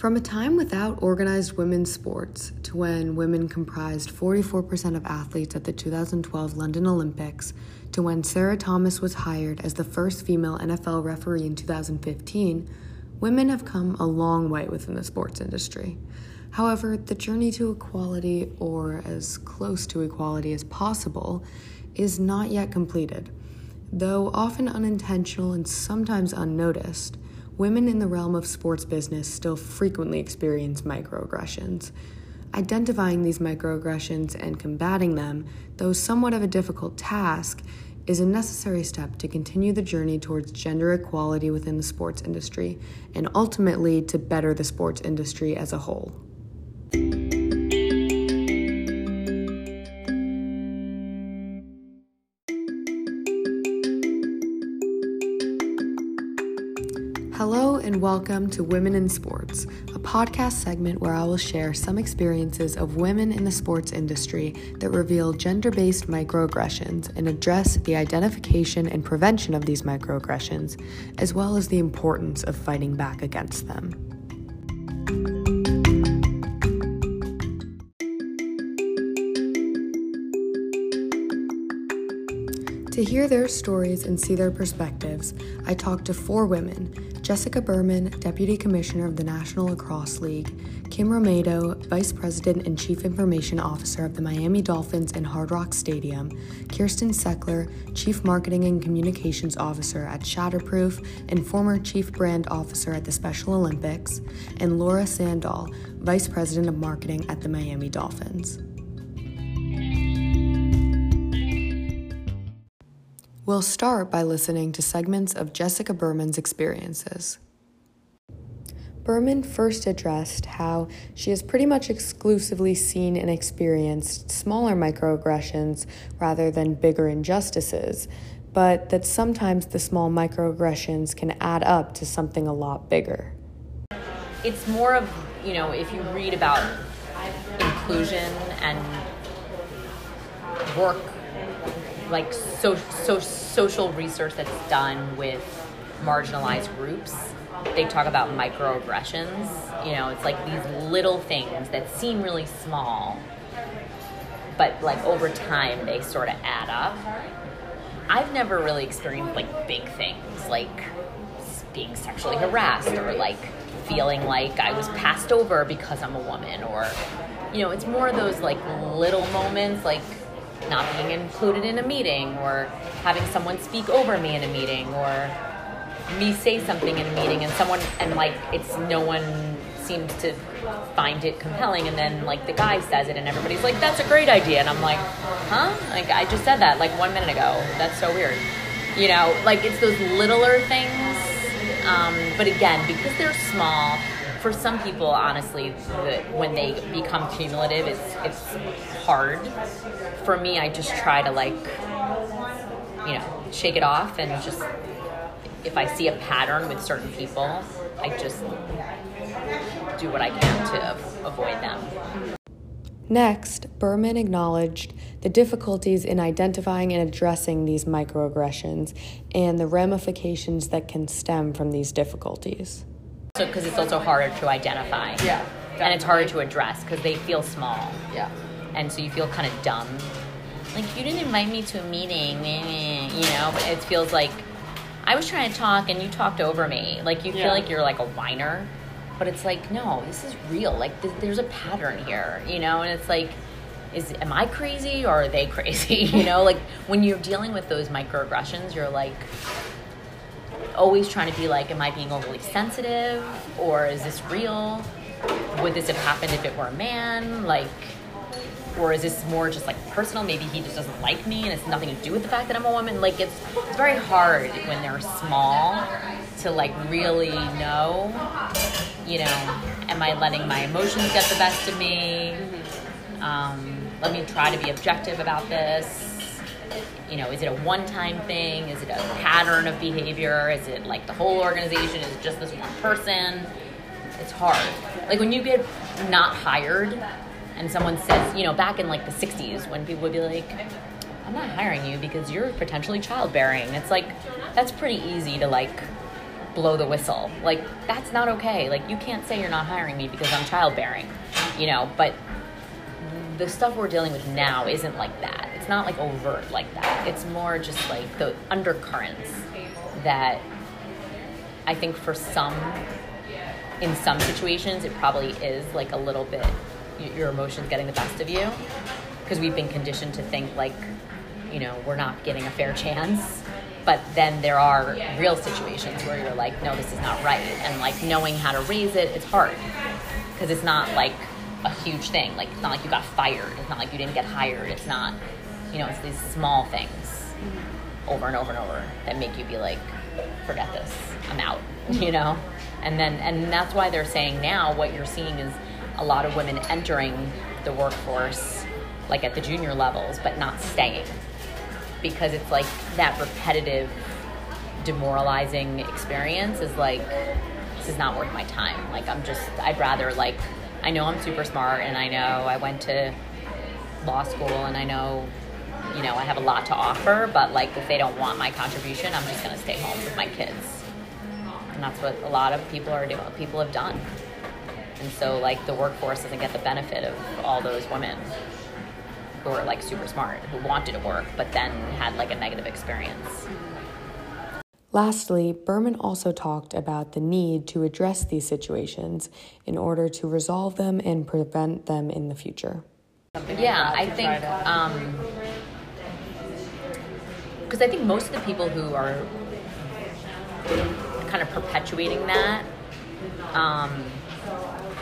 From a time without organized women's sports to when women comprised 44% of athletes at the 2012 London Olympics to when Sarah Thomas was hired as the first female NFL referee in 2015, women have come a long way within the sports industry. However, the journey to equality, or as close to equality as possible, is not yet completed. Though often unintentional and sometimes unnoticed, women in the realm of sports business still frequently experience microaggressions. Identifying these microaggressions and combating them, though somewhat of a difficult task, is a necessary step to continue the journey towards gender equality within the sports industry and ultimately to better the sports industry as a whole. Welcome to Women in Sports, a podcast segment where I will share some experiences of women in the sports industry that reveal gender based microaggressions and address the identification and prevention of these microaggressions, as well as the importance of fighting back against them. To hear their stories and see their perspectives, I talked to four women Jessica Berman, Deputy Commissioner of the National Lacrosse League, Kim Rometo, Vice President and Chief Information Officer of the Miami Dolphins and Hard Rock Stadium, Kirsten Seckler, Chief Marketing and Communications Officer at Shatterproof and former Chief Brand Officer at the Special Olympics, and Laura Sandahl, Vice President of Marketing at the Miami Dolphins. We'll start by listening to segments of Jessica Berman's experiences. Berman first addressed how she has pretty much exclusively seen and experienced smaller microaggressions rather than bigger injustices, but that sometimes the small microaggressions can add up to something a lot bigger. It's more of, you know, if you read about inclusion and work like so, so social research that's done with marginalized groups they talk about microaggressions. You know it's like these little things that seem really small but like over time they sort of add up. I've never really experienced like big things like being sexually harassed or like feeling like i was passed over because i'm a woman or you know it's more of those like little moments like not being included in a meeting or having someone speak over me in a meeting or me say something in a meeting and someone and like it's no one seems to find it compelling. And then like the guy says it and everybody's like that's a great idea. And i'm like huh? Like i just said that like one minute ago. That's so weird. You know like it's those littler things um, but again because they're small for some people, honestly, the, when they become cumulative, it's it's hard. For me, I just try to like, you know, shake it off and just if I see a pattern with certain people, I just do what I can to avoid them. Next, Berman acknowledged the difficulties in identifying and addressing these microaggressions and the ramifications that can stem from these difficulties. So, because it's also harder to identify. Yeah. And it's harder to address because they feel small. Yeah. And so you feel kind of dumb. Like, you didn't invite me to a meeting, you know, but it feels like I was trying to talk and you talked over me. Like, you feel like you're like a whiner. But it's like, no, this is real. Like, th- there's a pattern here, you know? And it's like, is am I crazy or are they crazy? You know, like when you're dealing with those microaggressions, you're like always trying to be like, am I being overly sensitive or is this real? Would this have happened if it were a man? Like, or is this more just like personal? Maybe he just doesn't like me and it's nothing to do with the fact that I'm a woman. Like, it's it's very hard when they're small to like really know. You know, am I letting my emotions get the best of me? Um, let me try to be objective about this you know, is it a one-time thing? Is it a pattern of behavior? Is it like the whole organization? Is it just this one person? It's hard. Like when you get not hired and someone says, you know, back in like the 60s when people would be like, I'm not hiring you because you're potentially childbearing. It's like, that's pretty easy to like blow the whistle. Like that's not okay. Like you can't say you're not hiring me because I'm childbearing, you know. But the stuff we're dealing with now isn't like that. Not like overt like that. It's more just like the undercurrents that I think for some, in some situations, it probably is like a little bit your emotions getting the best of you because we've been conditioned to think like, you know, we're not getting a fair chance. But then there are real situations where you're like, no, this is not right. And like knowing how to raise it, it's hard because it's not like a huge thing. Like it's not like you got fired. It's not like you didn't get hired. It's not, you know, it's these small things over and over and over that make you be like, forget this. I'm out. You know, and then and that's why they're saying now what you're seeing is a lot of women entering the workforce like at the junior levels but not staying because it's like that repetitive demoralizing experience is like this is not worth my time like i'm just i'd rather like I know I'm super smart and I know I went to law school and I know, you know, I have a lot to offer, but like if they don't want my contribution, I'm just going to stay home with my kids. And that's what a lot of people are doing, people have done. And so like the workforce doesn't get the benefit of all those women who are like super smart, who wanted to work, but then had like a negative experience. Lastly, Berman also talked about the need to address these situations in order to resolve them and prevent them in the future. Yeah, I think because I think most of the people who are kind of perpetuating that, um,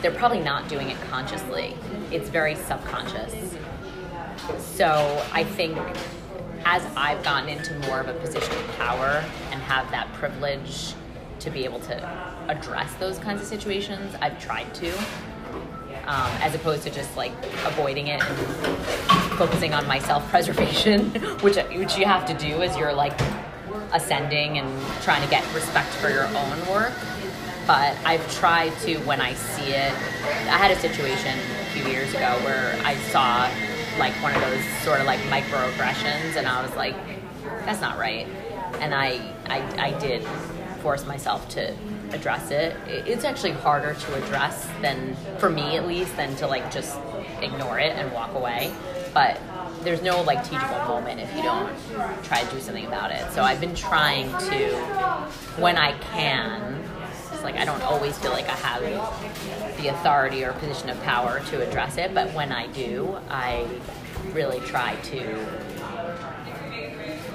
they're probably not doing it consciously. It's very subconscious. So I think as I've gotten into more of a position of power and have that privilege to be able to address those kinds of situations, I've tried to. Um, as opposed to just like avoiding it and focusing on my self-preservation, which which you have to do as you're like ascending and trying to get respect for your own work. But I've tried to when I see it. I had a situation a few years ago where I saw like one of those sort of like microaggressions, and I was like, that's not right. And I, I, I did force myself to address it. It's actually harder to address than, for me at least, than to like just ignore it and walk away. But there's no like teachable moment if you don't try to do something about it. So I've been trying to, when I can, it's like I don't always feel like I have the authority or position of power to address it, but when I do, I really try to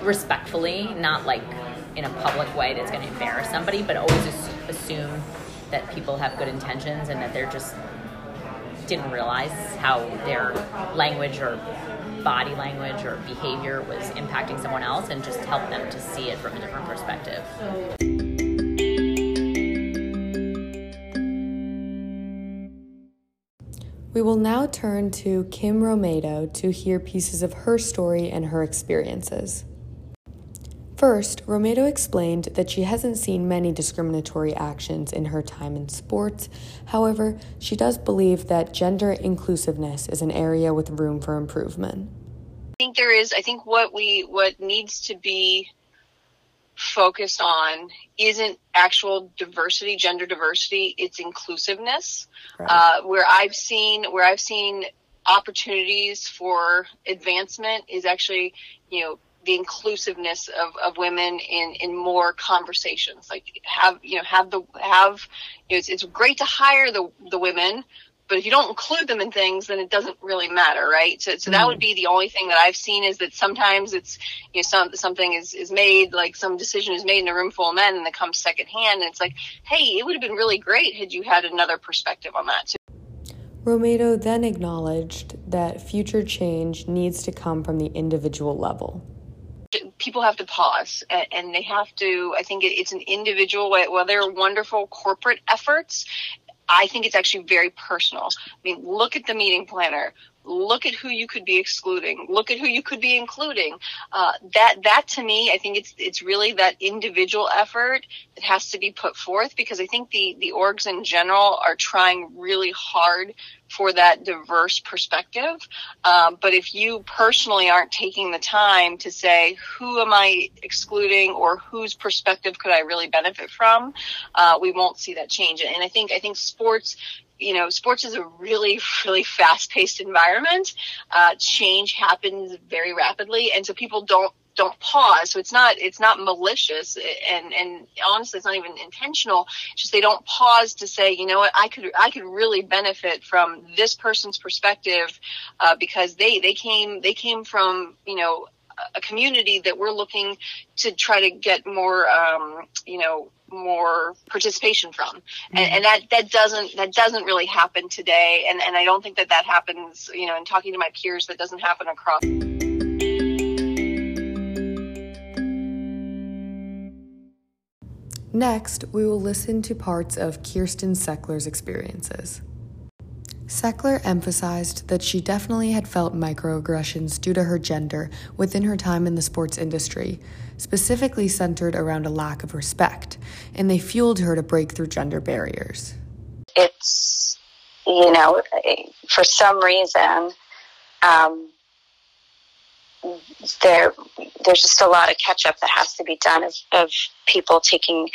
respectfully, not like in a public way that's going to embarrass somebody, but always assume that people have good intentions and that they're just didn't realize how their language or body language or behavior was impacting someone else and just help them to see it from a different perspective. We will now turn to Kim Rometo to hear pieces of her story and her experiences. First, Rometo explained that she hasn't seen many discriminatory actions in her time in sports. However, she does believe that gender inclusiveness is an area with room for improvement. I think there is. I think what we what needs to be focused on isn't actual diversity, gender diversity. It's inclusiveness. Right. Uh, where I've seen where I've seen opportunities for advancement is actually you know the inclusiveness of, of women in, in more conversations like have you know have the have you know, it's, it's great to hire the the women but if you don't include them in things, then it doesn't really matter, right? So, so that would mm. be the only thing that I've seen is that sometimes it's, you know, some, something is, is made, like some decision is made in a room full of men and it comes secondhand. And it's like, hey, it would have been really great had you had another perspective on that too. Rometo then acknowledged that future change needs to come from the individual level people have to pause and they have to i think it's an individual way while they're wonderful corporate efforts I think it's actually very personal. I mean, look at the meeting planner. look at who you could be excluding look at who you could be including uh, that that to me i think it's it's really that individual effort that has to be put forth because i think the the orgs in general are trying really hard for that diverse perspective. Um, but if you personally aren't taking the time to say, who am I excluding or whose perspective could I really benefit from, uh, we won't see that change. And I think, I think sports, you know, sports is a really, really fast paced environment. Uh, change happens very rapidly. And so people don't don't pause. So it's not it's not malicious, and and honestly, it's not even intentional. It's just they don't pause to say, you know what, I could I could really benefit from this person's perspective uh, because they they came they came from you know a community that we're looking to try to get more um, you know more participation from mm-hmm. and, and, that that doesn't that doesn't really happen today and and I don't think that that happens you know in talking to my peers that doesn't happen across Next, we will listen to parts of Kirsten Seckler's experiences. Seckler emphasized that she definitely had felt microaggressions due to her gender within her time in the sports industry, specifically centered around a lack of respect, and they fueled her to break through gender barriers. It's, you know, for some reason, um, there there's just a lot of catch up that has to be done of, of people taking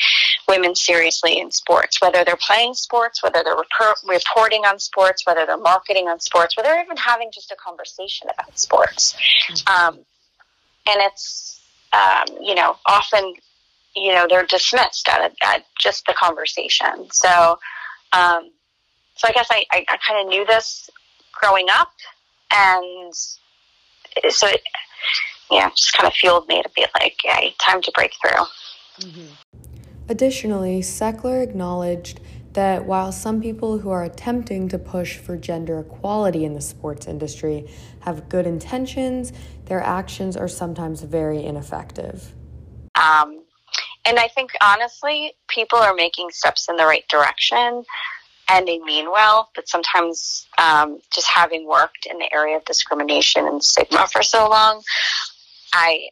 women seriously in sports, whether they're playing sports, whether they're report, reporting on sports, whether they're marketing on sports, whether they're even having just a conversation about sports. Mm-hmm. Um, and it's, um, you know, often, you know, they're dismissed at, at just the conversation. So, um, so I guess I, I, I kind of knew this growing up and so it, yeah, just kind of fueled me to be like, yeah, time to break through. Mm-hmm. Additionally, Seckler acknowledged that while some people who are attempting to push for gender equality in the sports industry have good intentions, their actions are sometimes very ineffective. Um, and I think honestly, people are making steps in the right direction and they mean well, but sometimes um, just having worked in the area of discrimination and stigma for so long, I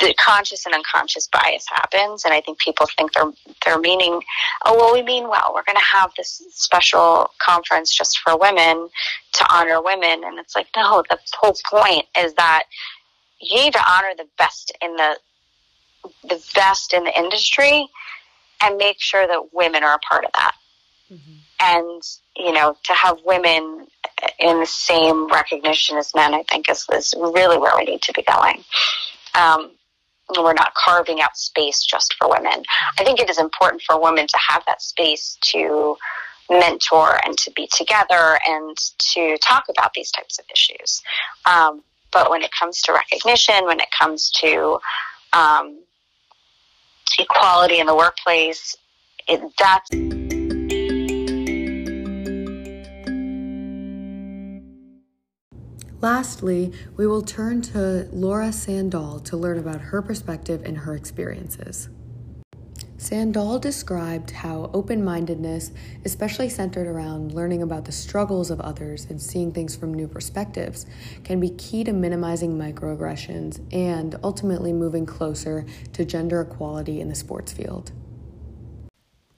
the conscious and unconscious bias happens, and I think people think they're they're meaning, oh well, we mean well. We're going to have this special conference just for women to honor women, and it's like no, the whole point is that you need to honor the best in the the best in the industry and make sure that women are a part of that. Mm-hmm. And, you know, to have women in the same recognition as men, I think is, is really where we need to be going. Um, we're not carving out space just for women. I think it is important for women to have that space to mentor and to be together and to talk about these types of issues. Um, but when it comes to recognition, when it comes to um, equality in the workplace, it, that's Lastly, we will turn to Laura Sandall to learn about her perspective and her experiences. Sandall described how open mindedness, especially centered around learning about the struggles of others and seeing things from new perspectives, can be key to minimizing microaggressions and ultimately moving closer to gender equality in the sports field.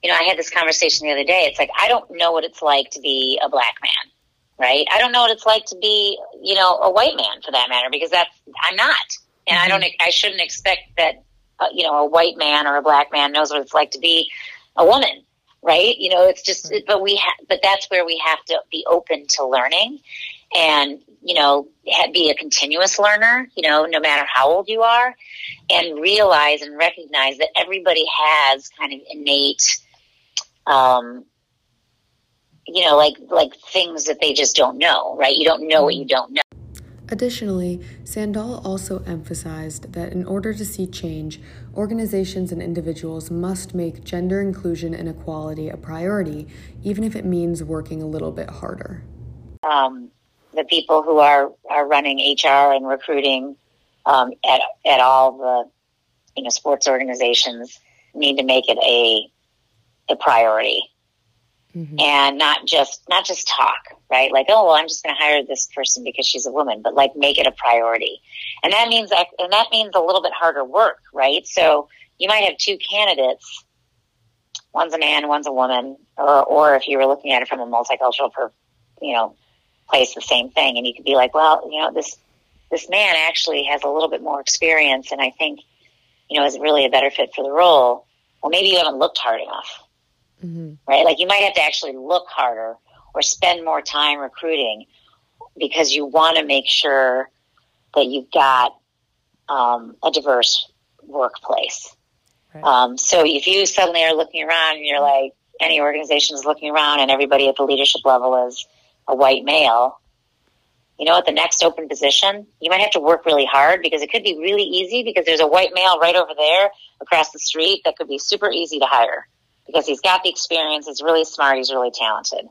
You know, I had this conversation the other day. It's like, I don't know what it's like to be a black man right? I don't know what it's like to be, you know, a white man for that matter, because that's I'm not, and mm-hmm. I don't, I shouldn't expect that, uh, you know, a white man or a black man knows what it's like to be a woman, right? You know, it's just, right. but we, ha- but that's where we have to be open to learning, and you know, be a continuous learner, you know, no matter how old you are, and realize and recognize that everybody has kind of innate. Um, you know, like like things that they just don't know, right? You don't know what you don't know. Additionally, Sandall also emphasized that in order to see change, organizations and individuals must make gender inclusion and equality a priority, even if it means working a little bit harder. Um, the people who are, are running HR and recruiting um, at, at all the you know sports organizations need to make it a a priority mm-hmm. and not just not just talk, right? Like, oh well, I'm just going to hire this person because she's a woman, but like make it a priority, and that means and that means a little bit harder work, right? So you might have two candidates, one's a man, one's a woman, or or if you were looking at it from a multicultural, per, you know, place, the same thing, and you could be like, well, you know, this this man actually has a little bit more experience, and I think, you know, is really a better fit for the role. Well, maybe you haven't looked hard enough mm-hmm. right? Like you might have to actually look harder or spend more time recruiting because you want to make sure that you've got um, a diverse workplace. Right. Um, so if you suddenly are looking around and you're like, any organization is looking around and everybody at the leadership level is a white male, you know, at the next open position, you might have to work really hard because it could be really easy because there's a white male right over there across the street that could be super easy to hire because he's got the experience. He's really smart. He's really talented.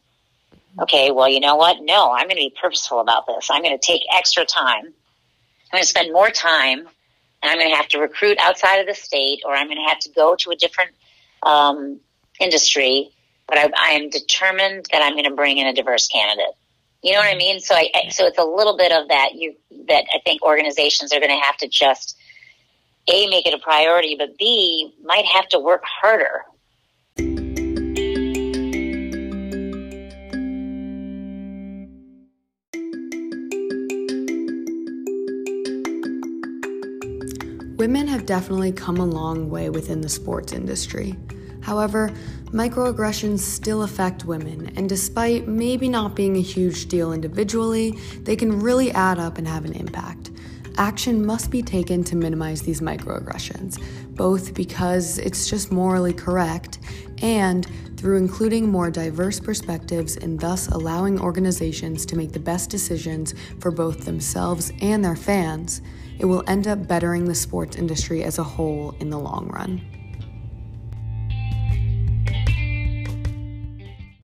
Okay, well, you know what? No, I'm going to be purposeful about this. I'm going to take extra time. I'm going to spend more time, and I'm going to have to recruit outside of the state, or I'm going to have to go to a different um, industry. But I, I am determined that I'm going to bring in a diverse candidate. You know what I mean? So, I, I so it's a little bit of that. You that I think organizations are going to have to just a make it a priority, but b might have to work harder definitely come a long way within the sports industry. However, microaggressions still affect women, and despite maybe not being a huge deal individually, they can really add up and have an impact. Action must be taken to minimize these microaggressions, both because it's just morally correct and through including more diverse perspectives and thus allowing organizations to make the best decisions for both themselves and their fans it will end up bettering the sports industry as a whole in the long run.